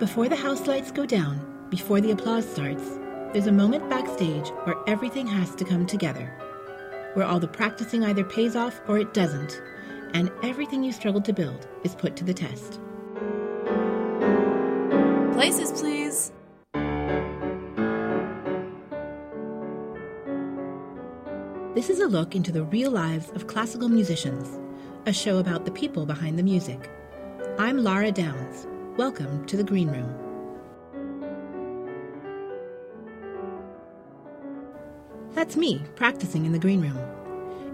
Before the house lights go down, before the applause starts, there's a moment backstage where everything has to come together. Where all the practicing either pays off or it doesn't, and everything you struggled to build is put to the test. Places, please. This is a look into the real lives of classical musicians, a show about the people behind the music. I'm Lara Downes. Welcome to the Green Room. That's me, practicing in the Green Room.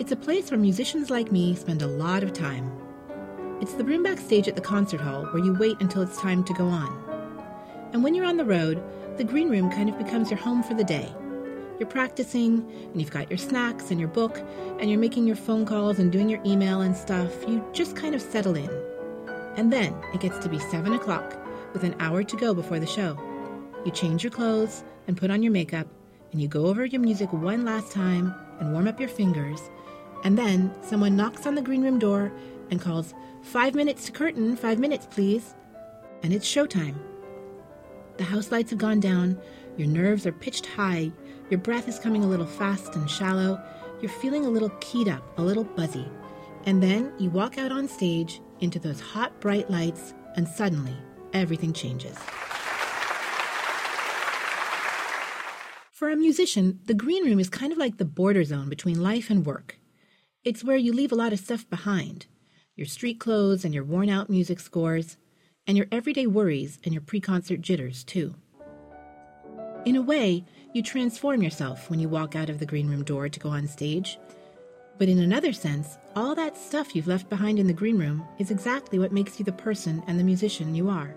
It's a place where musicians like me spend a lot of time. It's the room backstage at the concert hall where you wait until it's time to go on. And when you're on the road, the Green Room kind of becomes your home for the day. You're practicing, and you've got your snacks and your book, and you're making your phone calls and doing your email and stuff. You just kind of settle in. And then it gets to be 7 o'clock, with an hour to go before the show. You change your clothes and put on your makeup, and you go over your music one last time and warm up your fingers. And then someone knocks on the green room door and calls, Five minutes to curtain, five minutes, please. And it's showtime. The house lights have gone down, your nerves are pitched high, your breath is coming a little fast and shallow. You're feeling a little keyed up, a little buzzy. And then you walk out on stage into those hot, bright lights, and suddenly everything changes. For a musician, the green room is kind of like the border zone between life and work. It's where you leave a lot of stuff behind your street clothes and your worn out music scores, and your everyday worries and your pre concert jitters, too. In a way, you transform yourself when you walk out of the green room door to go on stage. But in another sense, all that stuff you've left behind in the green room is exactly what makes you the person and the musician you are.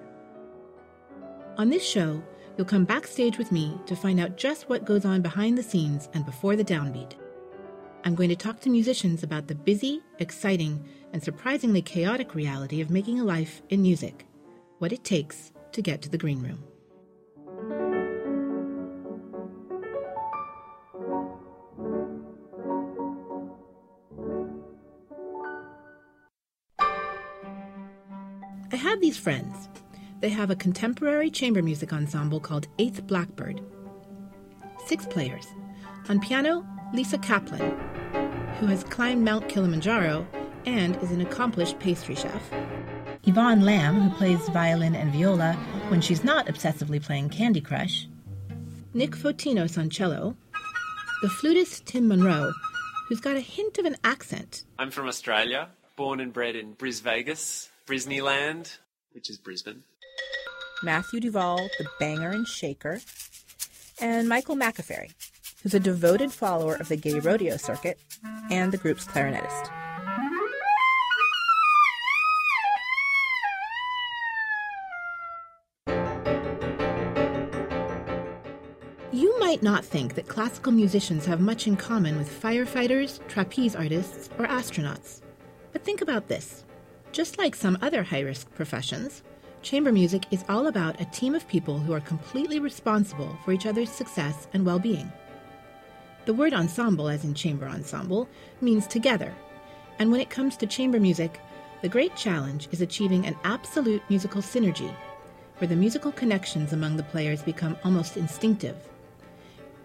On this show, you'll come backstage with me to find out just what goes on behind the scenes and before the downbeat. I'm going to talk to musicians about the busy, exciting, and surprisingly chaotic reality of making a life in music, what it takes to get to the green room. Friends. They have a contemporary chamber music ensemble called Eighth Blackbird. Six players. On piano, Lisa Kaplan, who has climbed Mount Kilimanjaro and is an accomplished pastry chef. Yvonne Lam, who plays violin and viola when she's not obsessively playing Candy Crush. Nick Photinos on cello. The flutist Tim Munro, who's got a hint of an accent. I'm from Australia, born and bred in Bris Vegas, Brisneyland, which is Brisbane. Matthew Duvall, the banger and shaker, and Michael Maccaferri, who's a devoted follower of the gay rodeo circuit and the group's clarinetist. You might not think that classical musicians have much in common with firefighters, trapeze artists, or astronauts. But think about this. Just like some other high risk professions, chamber music is all about a team of people who are completely responsible for each other's success and well being. The word ensemble, as in chamber ensemble, means together, and when it comes to chamber music, the great challenge is achieving an absolute musical synergy, where the musical connections among the players become almost instinctive.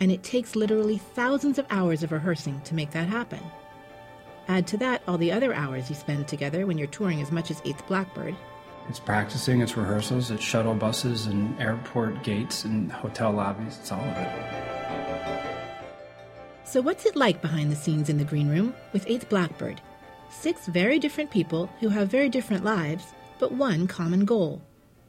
And it takes literally thousands of hours of rehearsing to make that happen. Add to that all the other hours you spend together when you're touring as much as 8th Blackbird. It's practicing, it's rehearsals, it's shuttle buses and airport gates and hotel lobbies. It's all of it. So, what's it like behind the scenes in the green room with 8th Blackbird? Six very different people who have very different lives, but one common goal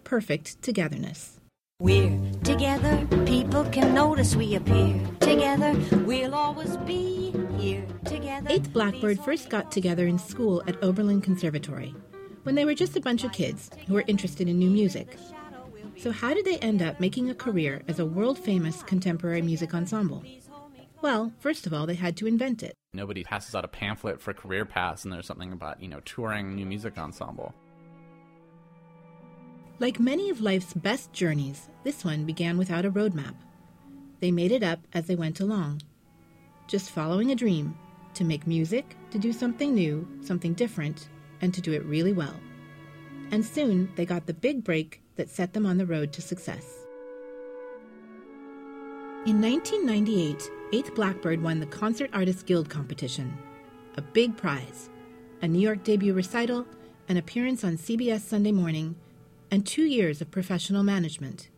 perfect togetherness. We're together, people can notice we appear together. We'll always be 8th Blackbird first got together in school at Oberlin Conservatory when they were just a bunch of kids who were interested in new music. So, how did they end up making a career as a world famous contemporary music ensemble? Well, first of all, they had to invent it. Nobody passes out a pamphlet for career paths and there's something about, you know, touring new music ensemble. Like many of life's best journeys, this one began without a roadmap. They made it up as they went along. Just following a dream to make music, to do something new, something different, and to do it really well. And soon they got the big break that set them on the road to success. In 1998, 8th Blackbird won the Concert Artists Guild competition, a big prize, a New York debut recital, an appearance on CBS Sunday Morning, and two years of professional management.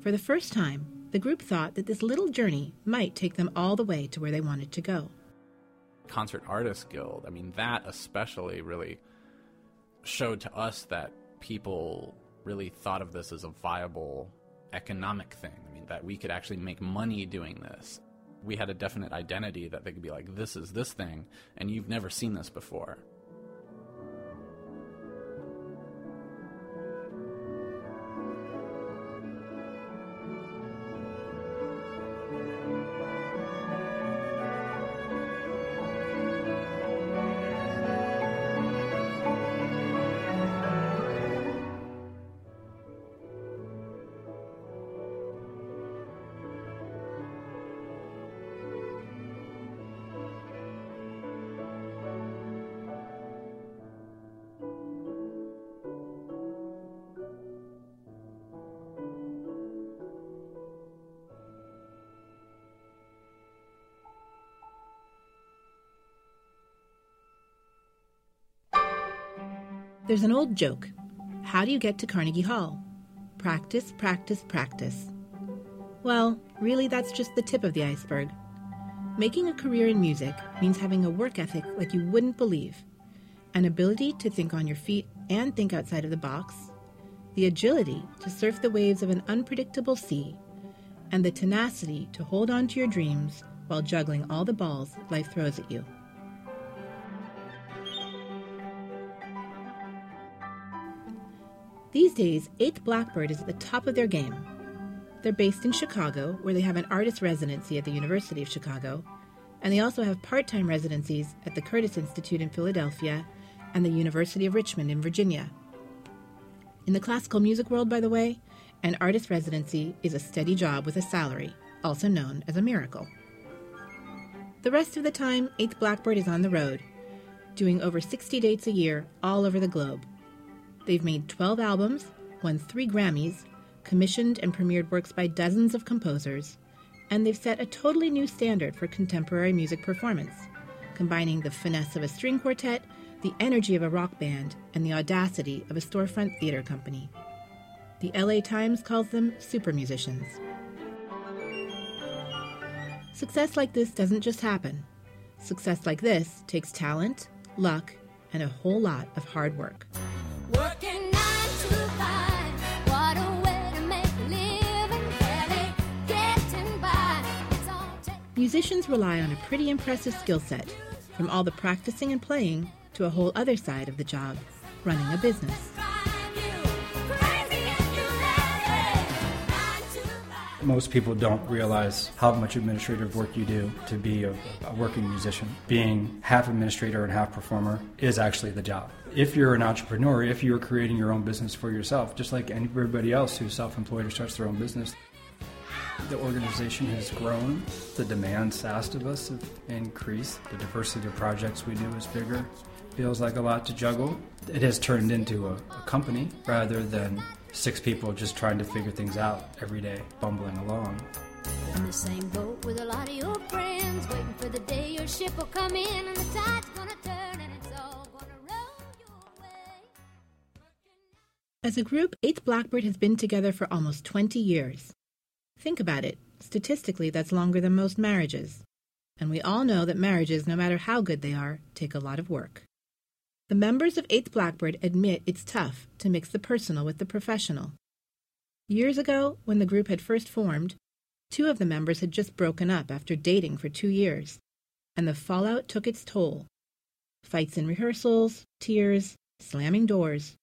For the first time, the group thought that this little journey might take them all the way to where they wanted to go. Concert Artists Guild, I mean, that especially really showed to us that people really thought of this as a viable economic thing. I mean, that we could actually make money doing this. We had a definite identity that they could be like, this is this thing, and you've never seen this before. There's an old joke. How do you get to Carnegie Hall? Practice, practice, practice. Well, really, that's just the tip of the iceberg. Making a career in music means having a work ethic like you wouldn't believe, an ability to think on your feet and think outside of the box, the agility to surf the waves of an unpredictable sea, and the tenacity to hold on to your dreams while juggling all the balls life throws at you. These days, 8th Blackbird is at the top of their game. They're based in Chicago, where they have an artist residency at the University of Chicago, and they also have part time residencies at the Curtis Institute in Philadelphia and the University of Richmond in Virginia. In the classical music world, by the way, an artist residency is a steady job with a salary, also known as a miracle. The rest of the time, 8th Blackbird is on the road, doing over 60 dates a year all over the globe. They've made 12 albums, won three Grammys, commissioned and premiered works by dozens of composers, and they've set a totally new standard for contemporary music performance, combining the finesse of a string quartet, the energy of a rock band, and the audacity of a storefront theater company. The LA Times calls them super musicians. Success like this doesn't just happen. Success like this takes talent, luck, and a whole lot of hard work. Musicians rely on a pretty impressive skill set, from all the practicing and playing to a whole other side of the job, running a business. Most people don't realize how much administrative work you do to be a, a working musician. Being half administrator and half performer is actually the job. If you're an entrepreneur, if you're creating your own business for yourself, just like everybody else who's self employed or starts their own business, the organization has grown. The demands asked of us have increased. The diversity of projects we do is bigger. Feels like a lot to juggle. It has turned into a, a company rather than six people just trying to figure things out every day, bumbling along. In the same boat with a lot of your friends, waiting for the day your ship will come in and the tide's gonna turn and it's all gonna roll your way. As a group, 8th Blackbird has been together for almost 20 years. Think about it. Statistically, that's longer than most marriages. And we all know that marriages, no matter how good they are, take a lot of work. The members of 8th Blackbird admit it's tough to mix the personal with the professional. Years ago, when the group had first formed, two of the members had just broken up after dating for two years, and the fallout took its toll. Fights in rehearsals, tears, slamming doors.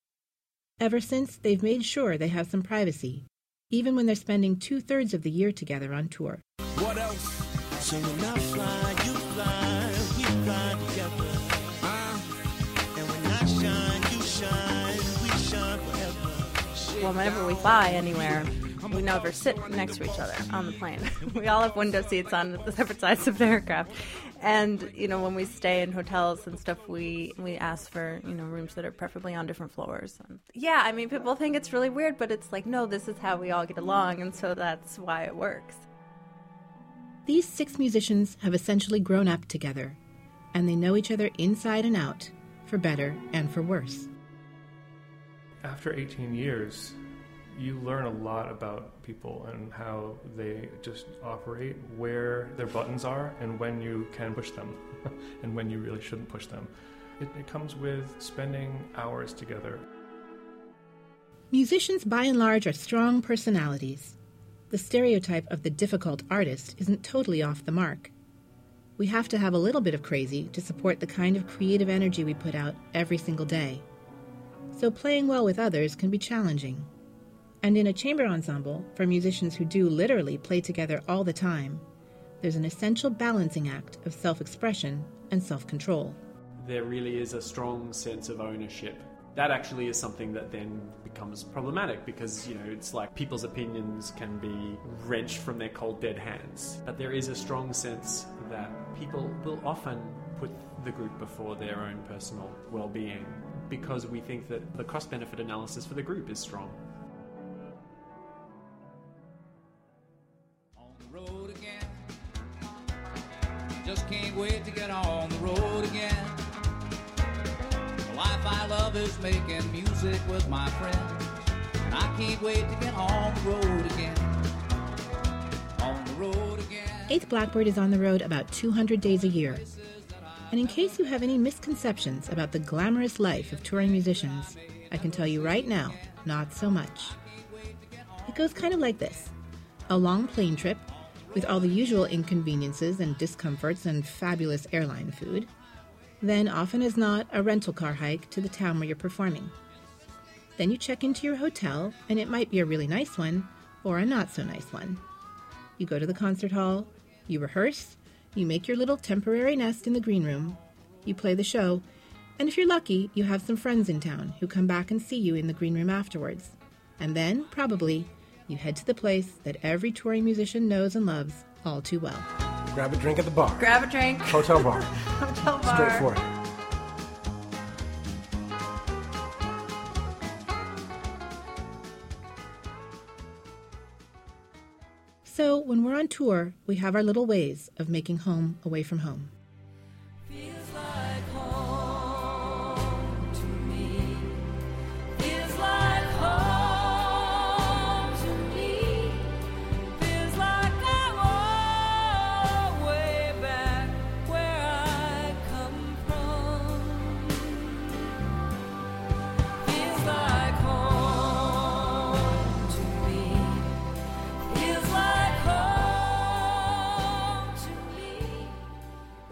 Ever since, they've made sure they have some privacy, even when they're spending two thirds of the year together on tour. What else? So when I fly, you fly, we fly together. Uh, and when I shine, you shine, we shine forever. Well, whenever we fly anywhere, we never sit next to each other on the plane. we all have window seats on the separate sides of the aircraft. And you know, when we stay in hotels and stuff, we we ask for you know rooms that are preferably on different floors. And yeah, I mean, people think it's really weird, but it's like no, this is how we all get along, and so that's why it works. These six musicians have essentially grown up together, and they know each other inside and out, for better and for worse. After 18 years, you learn a lot about people and how they just operate, where their buttons are, and when you can push them, and when you really shouldn't push them. It, it comes with spending hours together. Musicians, by and large, are strong personalities. The stereotype of the difficult artist isn't totally off the mark. We have to have a little bit of crazy to support the kind of creative energy we put out every single day. So playing well with others can be challenging. And in a chamber ensemble, for musicians who do literally play together all the time, there's an essential balancing act of self expression and self control. There really is a strong sense of ownership. That actually is something that then becomes problematic because, you know, it's like people's opinions can be wrenched from their cold, dead hands. But there is a strong sense that people will often put the group before their own personal well being because we think that the cost benefit analysis for the group is strong. Can't wait to get on the road again. The life I love is making music with my friends. And I can't wait to get on the road again. On the road again. Eighth Blackbird is on the road about 200 days a year. And in case you have any misconceptions about the glamorous life of touring musicians, I can tell you right now, not so much. It goes kind of like this a long plane trip with all the usual inconveniences and discomforts and fabulous airline food. Then, often as not, a rental car hike to the town where you're performing. Then you check into your hotel, and it might be a really nice one or a not so nice one. You go to the concert hall, you rehearse, you make your little temporary nest in the green room, you play the show, and if you're lucky, you have some friends in town who come back and see you in the green room afterwards. And then, probably, you head to the place that every touring musician knows and loves all too well. Grab a drink at the bar. Grab a drink. Hotel bar. Hotel bar. straight Straightforward. So, when we're on tour, we have our little ways of making home away from home.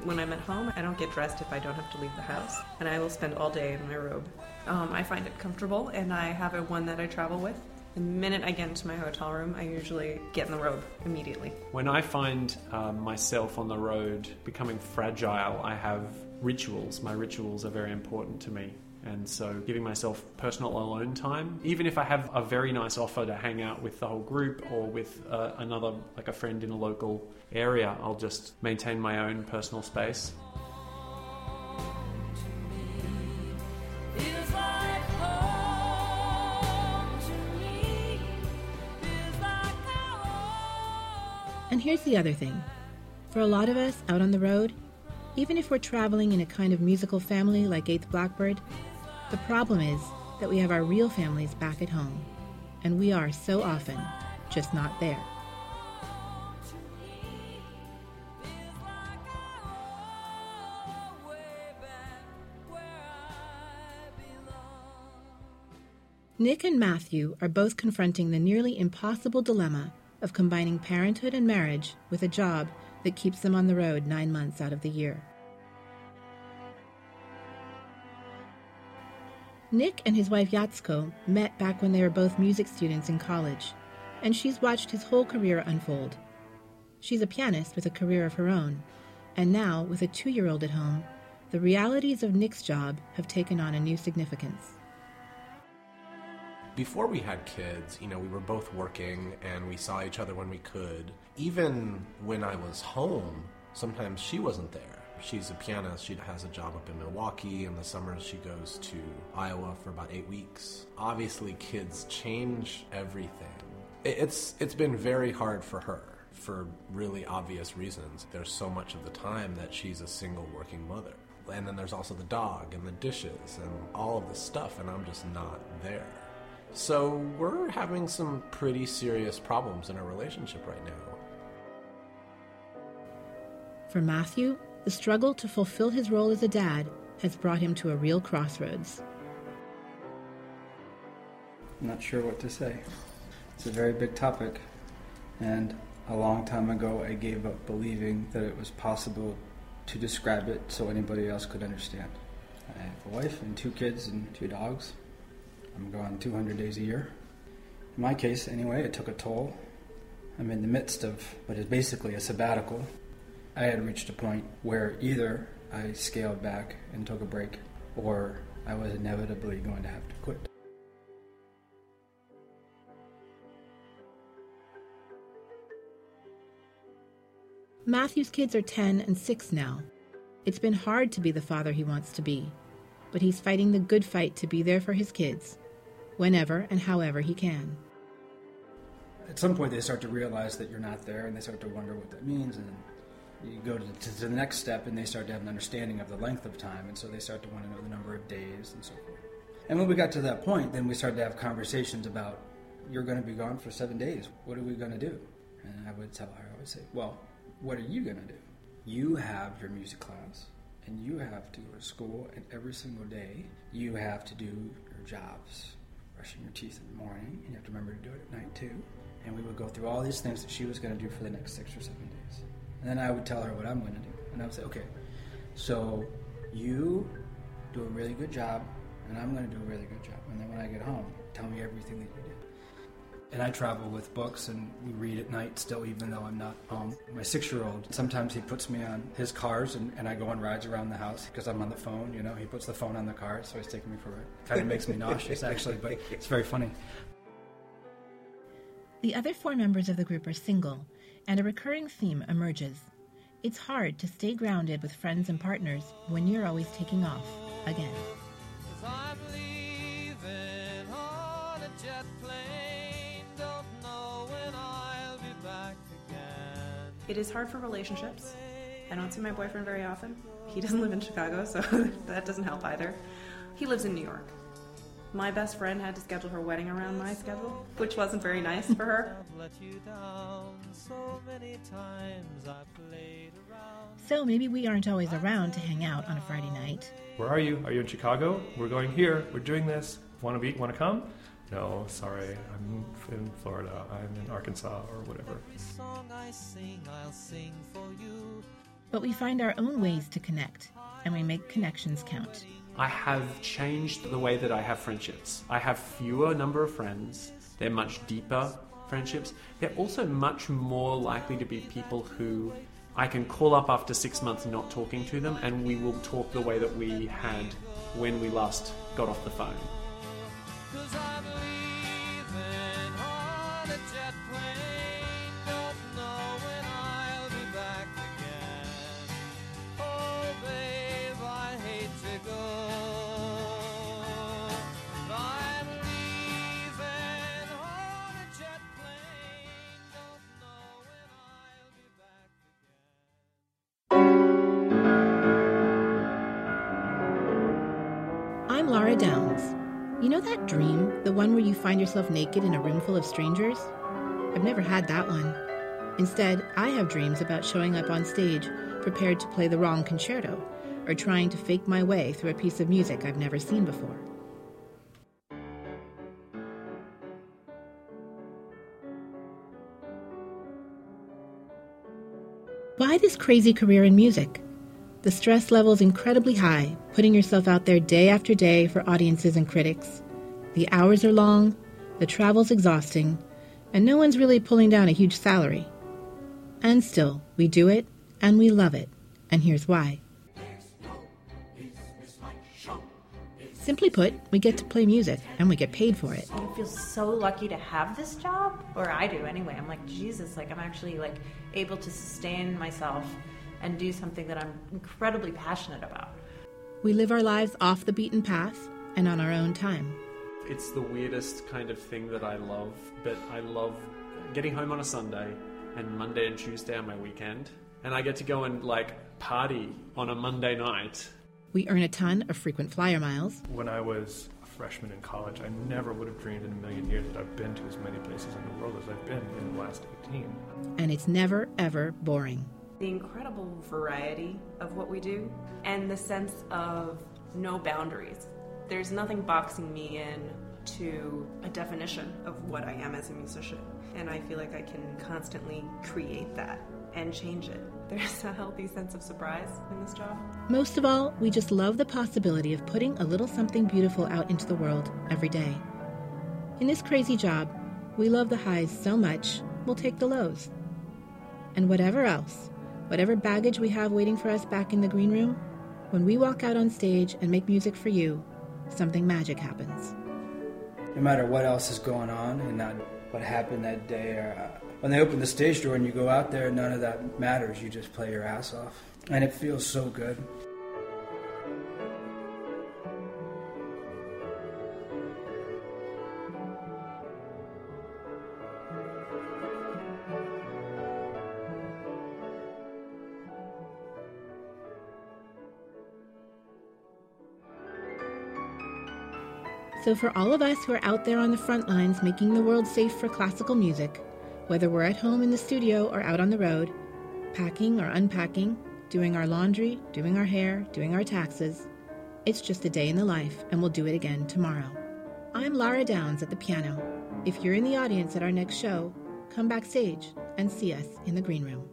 When I'm at home, I don't get dressed if I don't have to leave the house, and I will spend all day in my robe. Um, I find it comfortable, and I have a one that I travel with. The minute I get into my hotel room, I usually get in the robe immediately. When I find um, myself on the road becoming fragile, I have rituals. My rituals are very important to me. And so, giving myself personal alone time, even if I have a very nice offer to hang out with the whole group or with uh, another, like a friend in a local area, I'll just maintain my own personal space. And here's the other thing for a lot of us out on the road, even if we're traveling in a kind of musical family like Eighth Blackbird, the problem is that we have our real families back at home, and we are so often just not there. Nick and Matthew are both confronting the nearly impossible dilemma of combining parenthood and marriage with a job that keeps them on the road nine months out of the year. Nick and his wife Yatsko met back when they were both music students in college, and she's watched his whole career unfold. She's a pianist with a career of her own, and now, with a two year old at home, the realities of Nick's job have taken on a new significance. Before we had kids, you know, we were both working and we saw each other when we could. Even when I was home, sometimes she wasn't there. She's a pianist. She has a job up in Milwaukee. In the summers, she goes to Iowa for about eight weeks. Obviously, kids change everything. It's it's been very hard for her for really obvious reasons. There's so much of the time that she's a single working mother. And then there's also the dog and the dishes and all of this stuff, and I'm just not there. So we're having some pretty serious problems in our relationship right now. For Matthew, the struggle to fulfill his role as a dad has brought him to a real crossroads. I'm not sure what to say. It's a very big topic, and a long time ago I gave up believing that it was possible to describe it so anybody else could understand. I have a wife and two kids and two dogs. I'm gone 200 days a year. In my case, anyway, it took a toll. I'm in the midst of what is basically a sabbatical. I had reached a point where either I scaled back and took a break, or I was inevitably going to have to quit. Matthew's kids are 10 and 6 now. It's been hard to be the father he wants to be, but he's fighting the good fight to be there for his kids, whenever and however he can. at some point they start to realize that you're not there and they start to wonder what that means and you go to, the next step and they start to have an understanding of the length of time. And so they start to want to know the number of days and so forth. And when we got to that point then we started to have conversations about you're going to be gone for seven days. What are we going to do? And i would tell her i would say well what are you going to do? You have your music class and you have to go to school and every single day you have to do your jobs brushing your teeth in the morning and you have to remember to do it at night too. And we would go through all these things that she was going to do for the next six or seven days. And then I would tell her what I'm going to do. And I would say, okay, so you do a really good job, and I'm going to do a really good job. And then when I get home, tell me everything that you did. And I travel with books, and we read at night still, even though I'm not home. My six year old, sometimes he puts me on his cars, and, and I go on rides around the house because I'm on the phone. You know, he puts the phone on the car, so he's taking me for a ride. Kind of makes me nauseous, actually, but it's very funny. The other four members of the group are single, and a recurring theme emerges. It's hard to stay grounded with friends and partners when you're always taking off again. I'm leaving on a jet plane. Don't know when I'll be back again. It is hard for relationships. I don't see my boyfriend very often. He doesn't live in Chicago, so that doesn't help either. He lives in New York. My best friend had to schedule her wedding around my schedule, which wasn't very nice for her. I've let you down so many times. I played. So maybe we aren't always around to hang out on a Friday night. Where are you? Are you in Chicago? We're going here. We're doing this. Want to be? Want to come? No, sorry. I'm in Florida. I'm in Arkansas or whatever. Every song I sing, I'll sing for you. But we find our own ways to connect, and we make connections count. I have changed the way that I have friendships. I have fewer number of friends. They're much deeper friendships. They're also much more likely to be people who I can call up after six months not talking to them, and we will talk the way that we had when we last got off the phone. Downes. You know that dream, the one where you find yourself naked in a room full of strangers? I've never had that one. Instead, I have dreams about showing up on stage prepared to play the wrong concerto or trying to fake my way through a piece of music I've never seen before. Why this crazy career in music? The stress level is incredibly high, putting yourself out there day after day for audiences and critics. The hours are long, the travel's exhausting, and no one's really pulling down a huge salary. And still, we do it, and we love it. And here's why. Simply put, we get to play music and we get paid for it. I feel so lucky to have this job, or I do anyway. I'm like, Jesus, like I'm actually like able to sustain myself and do something that I'm incredibly passionate about. We live our lives off the beaten path and on our own time. It's the weirdest kind of thing that I love, but I love getting home on a Sunday and Monday and Tuesday are my weekend. And I get to go and like party on a Monday night. We earn a ton of frequent flyer miles. When I was a freshman in college, I never would have dreamed in a million years that I've been to as many places in the world as I've been in the last 18. And it's never, ever boring. The incredible variety of what we do and the sense of no boundaries. There's nothing boxing me in to a definition of what I am as a musician. And I feel like I can constantly create that and change it. There's a healthy sense of surprise in this job. Most of all, we just love the possibility of putting a little something beautiful out into the world every day. In this crazy job, we love the highs so much, we'll take the lows. And whatever else, whatever baggage we have waiting for us back in the green room, when we walk out on stage and make music for you, something magic happens. No matter what else is going on and that what happened that day, or uh, when they open the stage door and you go out there, none of that matters. You just play your ass off, and it feels so good. So, for all of us who are out there on the front lines making the world safe for classical music, whether we're at home in the studio or out on the road, packing or unpacking, doing our laundry, doing our hair, doing our taxes, it's just a day in the life, and we'll do it again tomorrow. I'm Lara Downes at the piano. If you're in the audience at our next show, come backstage and see us in the green room.